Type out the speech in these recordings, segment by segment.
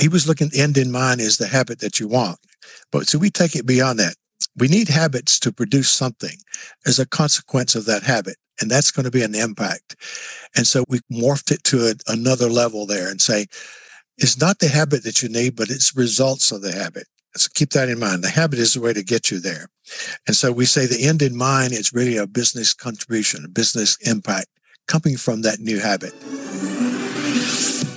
he was looking end in mind is the habit that you want. But so we take it beyond that. We need habits to produce something as a consequence of that habit. And that's going to be an impact. And so we morphed it to a, another level there and say, it's not the habit that you need, but it's results of the habit. So keep that in mind. The habit is the way to get you there. And so we say the end in mind is really a business contribution, a business impact coming from that new habit.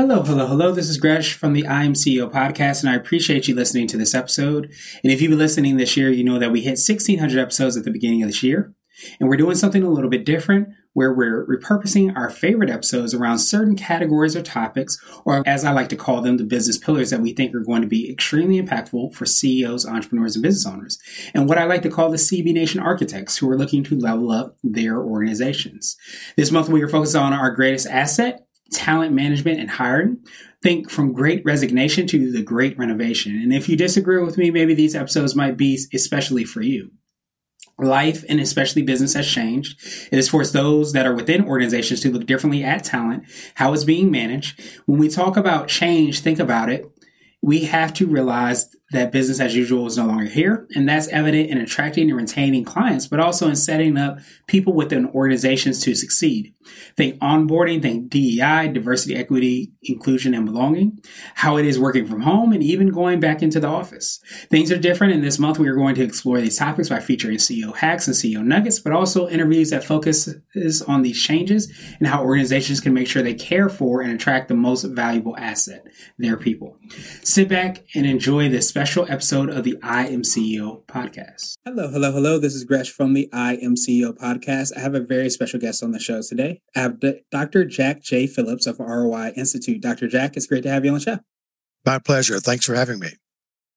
Hello, hello, hello. This is Gresh from the I Am CEO podcast, and I appreciate you listening to this episode. And if you've been listening this year, you know that we hit 1,600 episodes at the beginning of this year. And we're doing something a little bit different where we're repurposing our favorite episodes around certain categories or topics, or as I like to call them, the business pillars that we think are going to be extremely impactful for CEOs, entrepreneurs, and business owners. And what I like to call the CB Nation architects who are looking to level up their organizations. This month, we are focused on our greatest asset, talent management and hiring. Think from great resignation to the great renovation. And if you disagree with me, maybe these episodes might be especially for you. Life and especially business has changed. It has forced those that are within organizations to look differently at talent, how it's being managed. When we talk about change, think about it. We have to realize that business as usual is no longer here. And that's evident in attracting and retaining clients, but also in setting up people within organizations to succeed. Think onboarding, think DEI, diversity, equity, inclusion, and belonging, how it is working from home, and even going back into the office. Things are different. And this month, we are going to explore these topics by featuring CEO hacks and CEO nuggets, but also interviews that focuses on these changes and how organizations can make sure they care for and attract the most valuable asset, their people. Sit back and enjoy this special episode of the I Am CEO podcast. Hello, hello, hello. This is Gresh from the I Am CEO podcast. I have a very special guest on the show today. I have Dr. Jack J. Phillips of ROI Institute. Dr. Jack, it's great to have you on the show. My pleasure. Thanks for having me.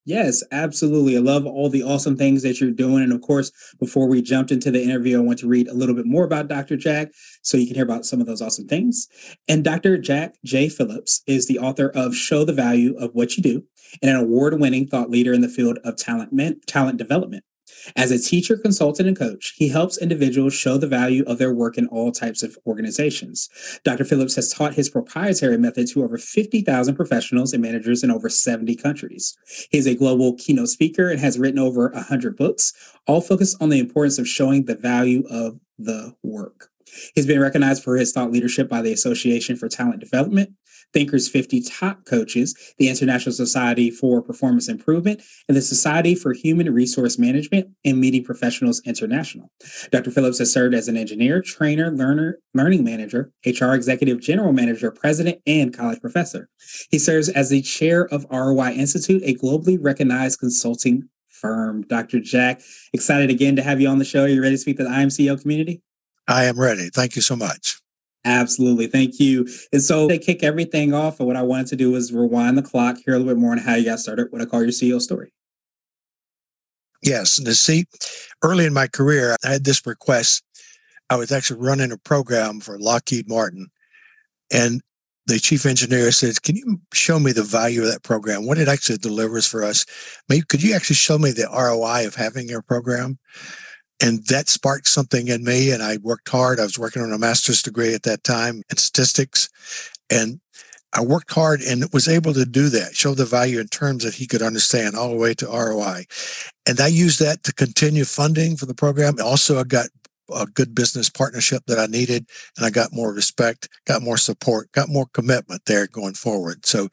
Yes, absolutely. I love all the awesome things that you're doing. And of course, before we jumped into the interview, I want to read a little bit more about Dr. Jack so you can hear about some of those awesome things. And Dr. Jack J. Phillips is the author of Show the Value of What You Do and an award winning thought leader in the field of talent, talent development. As a teacher, consultant, and coach, he helps individuals show the value of their work in all types of organizations. Dr. Phillips has taught his proprietary method to over 50,000 professionals and managers in over 70 countries. He is a global keynote speaker and has written over 100 books, all focused on the importance of showing the value of the work. He's been recognized for his thought leadership by the Association for Talent Development, Thinkers 50 Top Coaches, the International Society for Performance Improvement, and the Society for Human Resource Management and Meeting Professionals International. Dr. Phillips has served as an engineer, trainer, learner, learning manager, HR executive, general manager, president, and college professor. He serves as the chair of ROI Institute, a globally recognized consulting firm. Dr. Jack, excited again to have you on the show. Are you ready to speak to the I Am CEO community? I am ready. Thank you so much. Absolutely. Thank you. And so they kick everything off. And what I wanted to do was rewind the clock, hear a little bit more on how you got started, what I call your CEO story. Yes. And to see, early in my career, I had this request. I was actually running a program for Lockheed Martin. And the chief engineer said, Can you show me the value of that program? What it actually delivers for us? Maybe could you actually show me the ROI of having your program? And that sparked something in me. And I worked hard. I was working on a master's degree at that time in statistics. And I worked hard and was able to do that, show the value in terms that he could understand all the way to ROI. And I used that to continue funding for the program. Also, I got a good business partnership that I needed, and I got more respect, got more support, got more commitment there going forward. So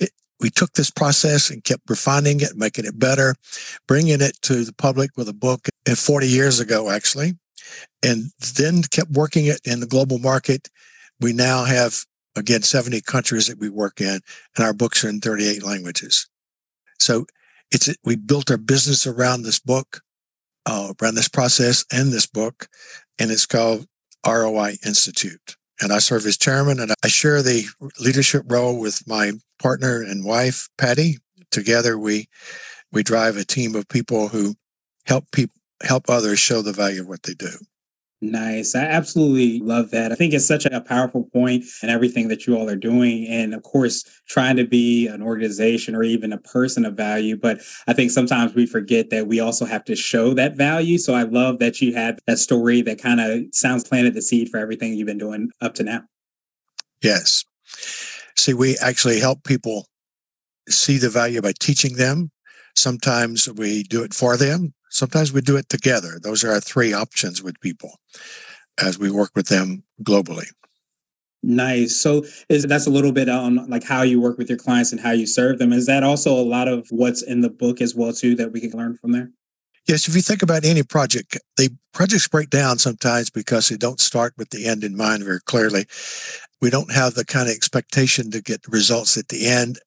it, we took this process and kept refining it, making it better, bringing it to the public with a book and 40 years ago, actually, and then kept working it in the global market. We now have, again, 70 countries that we work in, and our books are in 38 languages. So it's, we built our business around this book, uh, around this process and this book, and it's called ROI Institute and I serve as chairman and I share the leadership role with my partner and wife, Patty. Together, we we drive a team of people who help people help others show the value of what they do. Nice. I absolutely love that. I think it's such a powerful and everything that you all are doing. And of course, trying to be an organization or even a person of value. But I think sometimes we forget that we also have to show that value. So I love that you had that story that kind of sounds planted the seed for everything you've been doing up to now. Yes. See, we actually help people see the value by teaching them. Sometimes we do it for them. Sometimes we do it together. Those are our three options with people as we work with them globally. Nice. So is that's a little bit on like how you work with your clients and how you serve them. Is that also a lot of what's in the book as well too that we can learn from there? Yes, if you think about any project, the projects break down sometimes because they don't start with the end in mind very clearly. We don't have the kind of expectation to get results at the end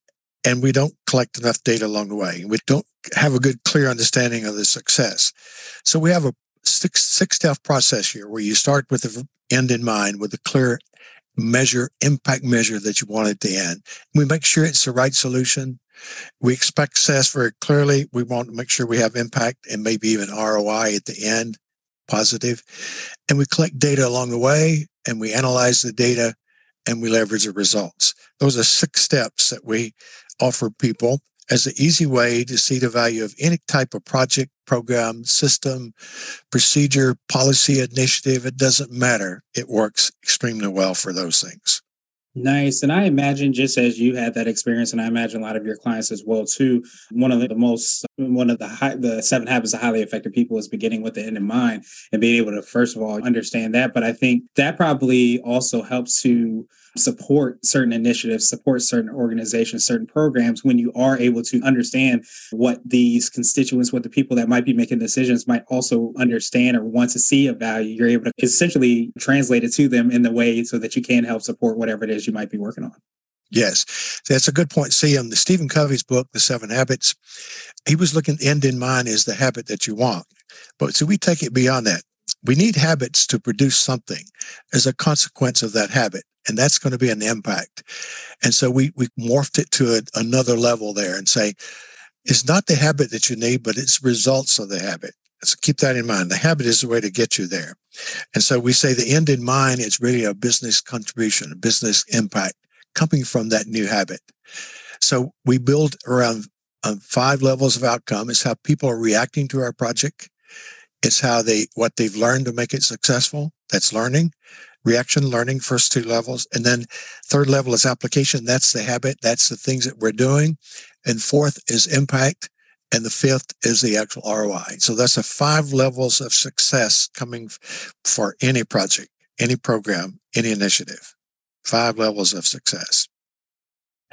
and we don't collect enough data along the way. We don't have a good, clear understanding of the success. So we have a six, six step process here where you start with the end in mind with a clear measure, impact measure that you want at the end. We make sure it's the right solution. We expect success very clearly. We want to make sure we have impact and maybe even ROI at the end, positive. And we collect data along the way and we analyze the data and we leverage the results. Those are six steps that we offer people as an easy way to see the value of any type of project, program, system, procedure, policy, initiative. It doesn't matter. It works extremely well for those things. Nice. And I imagine just as you had that experience, and I imagine a lot of your clients as well too, one of the most, one of the high, the seven habits of highly effective people is beginning with the end in mind and being able to, first of all, understand that. But I think that probably also helps to support certain initiatives, support certain organizations, certain programs when you are able to understand what these constituents, what the people that might be making decisions might also understand or want to see a value. You're able to essentially translate it to them in the way so that you can help support whatever it is you might be working on. Yes, that's a good point. See, in the Stephen Covey's book, The Seven Habits, he was looking end in mind is the habit that you want. But so we take it beyond that. We need habits to produce something as a consequence of that habit and that's going to be an impact. And so we we morphed it to a, another level there and say it's not the habit that you need, but it's results of the habit. So keep that in mind. The habit is the way to get you there. And so we say the end in mind is really a business contribution, a business impact coming from that new habit. So we build around uh, five levels of outcome. It's how people are reacting to our project. It's how they, what they've learned to make it successful. That's learning reaction learning first two levels and then third level is application that's the habit that's the things that we're doing and fourth is impact and the fifth is the actual roi so that's the five levels of success coming for any project any program any initiative five levels of success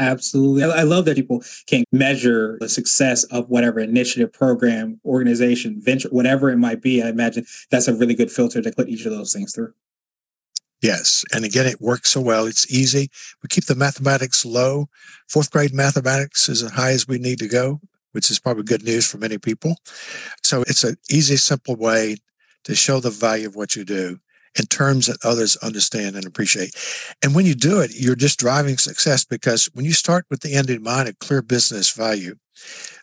Absolutely. I love that people can measure the success of whatever initiative, program, organization, venture, whatever it might be. I imagine that's a really good filter to put each of those things through. Yes. And again, it works so well. It's easy. We keep the mathematics low. Fourth grade mathematics is as high as we need to go, which is probably good news for many people. So it's an easy, simple way to show the value of what you do in terms that others understand and appreciate. And when you do it, you're just driving success because when you start with the end in mind, a clear business value,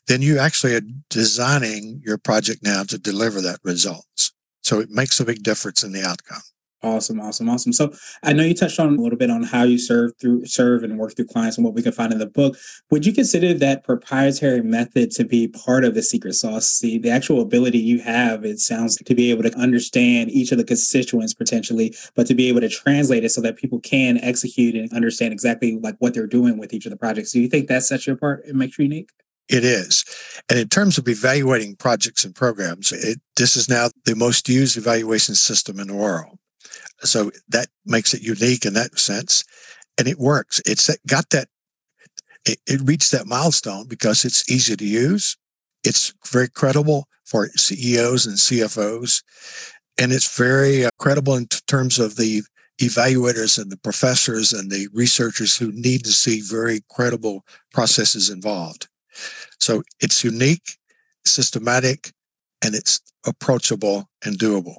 then you actually are designing your project now to deliver that results. So it makes a big difference in the outcome. Awesome, awesome, awesome. So I know you touched on a little bit on how you serve through serve and work through clients and what we can find in the book. Would you consider that proprietary method to be part of the secret sauce? The the actual ability you have, it sounds to be able to understand each of the constituents potentially, but to be able to translate it so that people can execute and understand exactly like what they're doing with each of the projects. Do you think that sets you apart and makes you unique? It is. And in terms of evaluating projects and programs, it, this is now the most used evaluation system in the world. So that makes it unique in that sense. And it works. It's got that, it, it reached that milestone because it's easy to use. It's very credible for CEOs and CFOs. And it's very uh, credible in terms of the evaluators and the professors and the researchers who need to see very credible processes involved. So it's unique, systematic, and it's approachable and doable.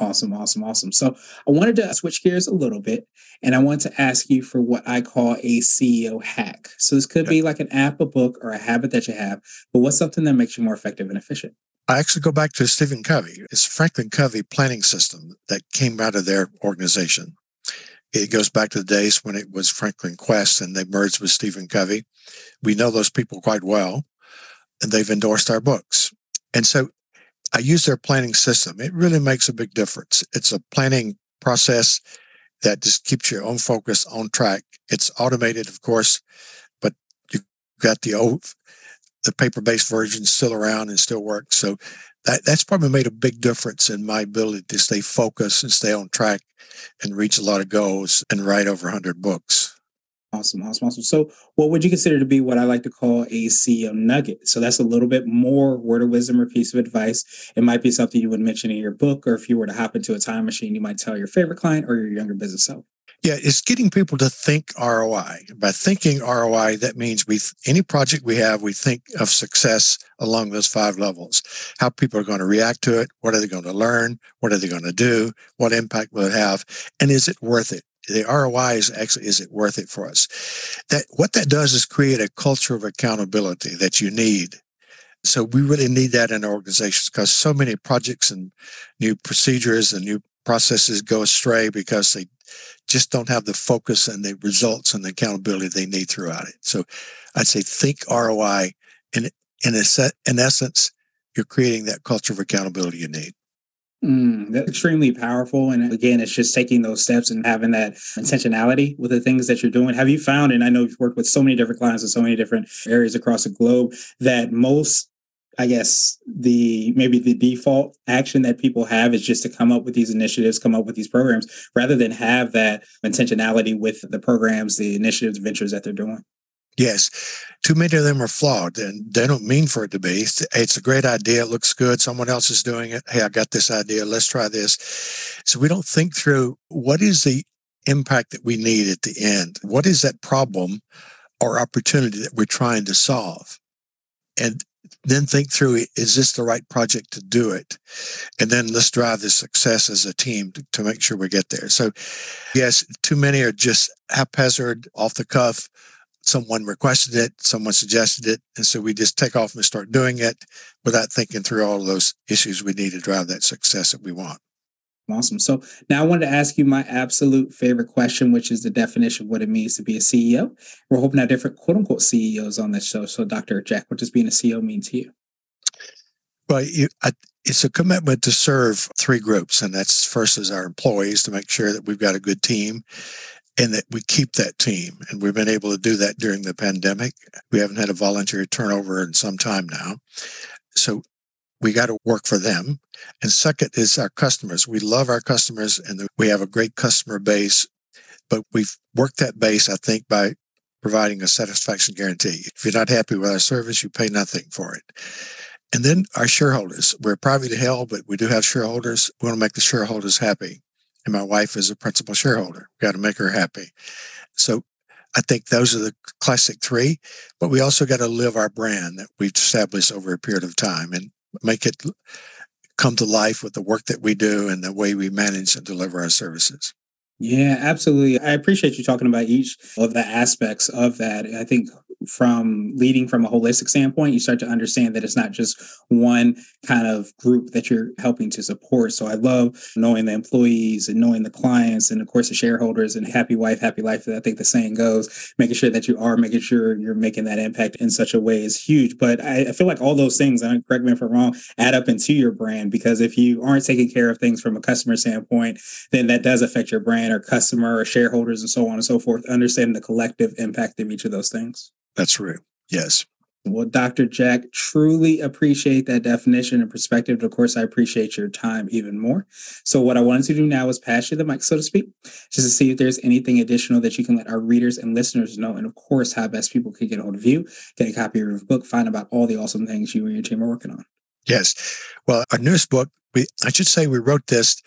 Awesome, awesome, awesome. So I wanted to switch gears a little bit and I want to ask you for what I call a CEO hack. So this could okay. be like an app, a book, or a habit that you have, but what's something that makes you more effective and efficient? I actually go back to Stephen Covey. It's Franklin Covey planning system that came out of their organization. It goes back to the days when it was Franklin Quest and they merged with Stephen Covey. We know those people quite well and they've endorsed our books. And so I use their planning system. It really makes a big difference. It's a planning process that just keeps your own focus on track. It's automated, of course, but you've got the old, the paper-based version still around and still works. So that, that's probably made a big difference in my ability to stay focused and stay on track and reach a lot of goals and write over 100 books. Awesome, awesome, awesome. So, what would you consider to be what I like to call a CEO nugget? So, that's a little bit more word of wisdom or piece of advice. It might be something you would mention in your book, or if you were to hop into a time machine, you might tell your favorite client or your younger business self. Yeah, it's getting people to think ROI. By thinking ROI, that means we any project we have, we think of success along those five levels. How people are going to react to it, what are they going to learn, what are they going to do, what impact will it have, and is it worth it? The ROI is actually is it worth it for us? That what that does is create a culture of accountability that you need. So we really need that in organizations because so many projects and new procedures and new processes go astray because they just don't have the focus and the results and the accountability they need throughout it. So I'd say think ROI in in a set in essence, you're creating that culture of accountability you need. Mm, that's extremely powerful. And again, it's just taking those steps and having that intentionality with the things that you're doing. Have you found, and I know you've worked with so many different clients in so many different areas across the globe, that most I guess the maybe the default action that people have is just to come up with these initiatives, come up with these programs, rather than have that intentionality with the programs, the initiatives, ventures that they're doing. Yes, too many of them are flawed and they don't mean for it to be. It's, a great idea. It looks good. Someone else is doing it. Hey, I got this idea. Let's try this. So we don't think through what is the impact that we need at the end? What is that problem or opportunity that we're trying to solve? And then think through is this the right project to do it? And then let's drive the success as a team to, to make sure we get there. So, yes, too many are just haphazard, off the cuff someone requested it, someone suggested it. And so we just take off and start doing it without thinking through all of those issues we need to drive that success that we want. Awesome. So now I wanted to ask you my absolute favorite question, which is the definition of what it means to be a CEO. We're hoping to have different quote unquote CEOs on this show. So, Dr. Jack, what does being a CEO mean to you? Well, you, I, it's a commitment to serve three groups. And that's first is our employees to make sure that we've got a good team and that we keep that team. And we've been able to do that during the pandemic. We haven't had a voluntary turnover in some time now. So we got to work for them. And second is our customers. We love our customers and we have a great customer base, but we've worked that base, I think, by providing a satisfaction guarantee. If you're not happy with our service, you pay nothing for it. And then our shareholders. We're privately held, but we do have shareholders. We want to make the shareholders happy and my wife is a principal shareholder. We Got to make her happy. So I think those are the classic three, but we also got to live our brand that we've established over a period of time and make it come to life with the work that we do and the way we manage and deliver our services. Yeah, absolutely. I appreciate you talking about each of the aspects of that. I think from leading from a holistic standpoint, you start to understand that it's not just one kind of group that you're helping to support. So I love knowing the employees and knowing the clients and of course the shareholders and happy wife, happy life. I think the saying goes, making sure that you are making sure you're making that impact in such a way is huge. But I, I feel like all those things, and correct me if I'm wrong, add up into your brand because if you aren't taking care of things from a customer standpoint, then that does affect your brand or customer or shareholders and so on and so forth. Understanding the collective impact of each of those things. That's right. Yes. Well, Dr. Jack, truly appreciate that definition and perspective. Of course, I appreciate your time even more. So, what I wanted to do now is pass you the mic, so to speak, just to see if there's anything additional that you can let our readers and listeners know. And of course, how best people could get a hold of you, get a copy of your book, find about all the awesome things you and your team are working on. Yes. Well, our newest book, we, I should say we wrote this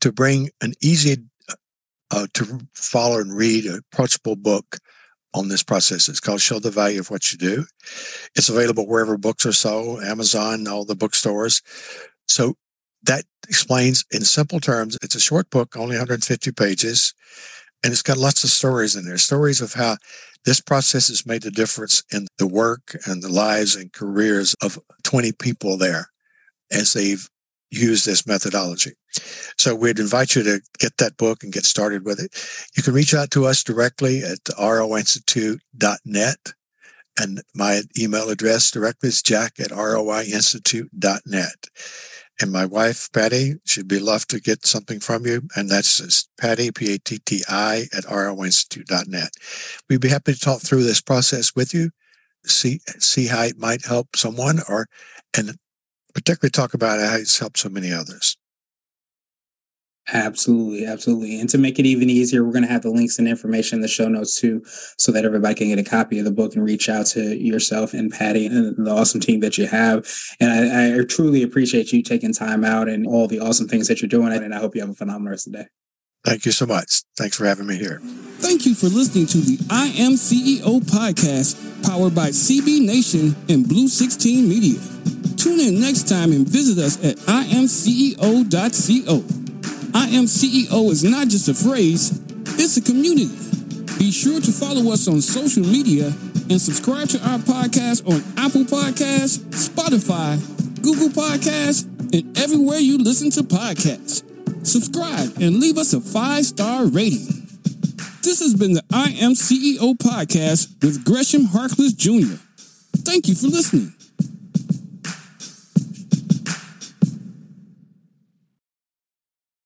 to bring an easy uh, to follow and read, approachable book on this process. It's called Show the Value of What You Do. It's available wherever books are sold, Amazon, all the bookstores. So that explains in simple terms. It's a short book, only 150 pages, and it's got lots of stories in there. Stories of how this process has made a difference in the work and the lives and careers of 20 people there as they've used this methodology. So we'd invite you to get that book and get started with it. You can reach out to us directly at roiinstitute.net. And my email address directly is jack at roiinstitute.net. And my wife, Patty, she'd be love to get something from you. And that's Patty, P-A-T-T-I at roiinstitute.net. We'd be happy to talk through this process with you, see, see how it might help someone or, and particularly talk about how it's helped so many others. Absolutely, absolutely. And to make it even easier, we're going to have the links and information in the show notes too, so that everybody can get a copy of the book and reach out to yourself and Patty and the awesome team that you have. And I, I truly appreciate you taking time out and all the awesome things that you're doing. And I hope you have a phenomenal rest of the day. Thank you so much. Thanks for having me here. Thank you for listening to the I Am CEO podcast, powered by CB Nation and Blue 16 Media. Tune in next time and visit us at iamceo.co. I am CEO is not just a phrase, it's a community. Be sure to follow us on social media and subscribe to our podcast on Apple Podcasts, Spotify, Google Podcasts, and everywhere you listen to podcasts. Subscribe and leave us a five star rating. This has been the I Am CEO podcast with Gresham Harkless Jr. Thank you for listening.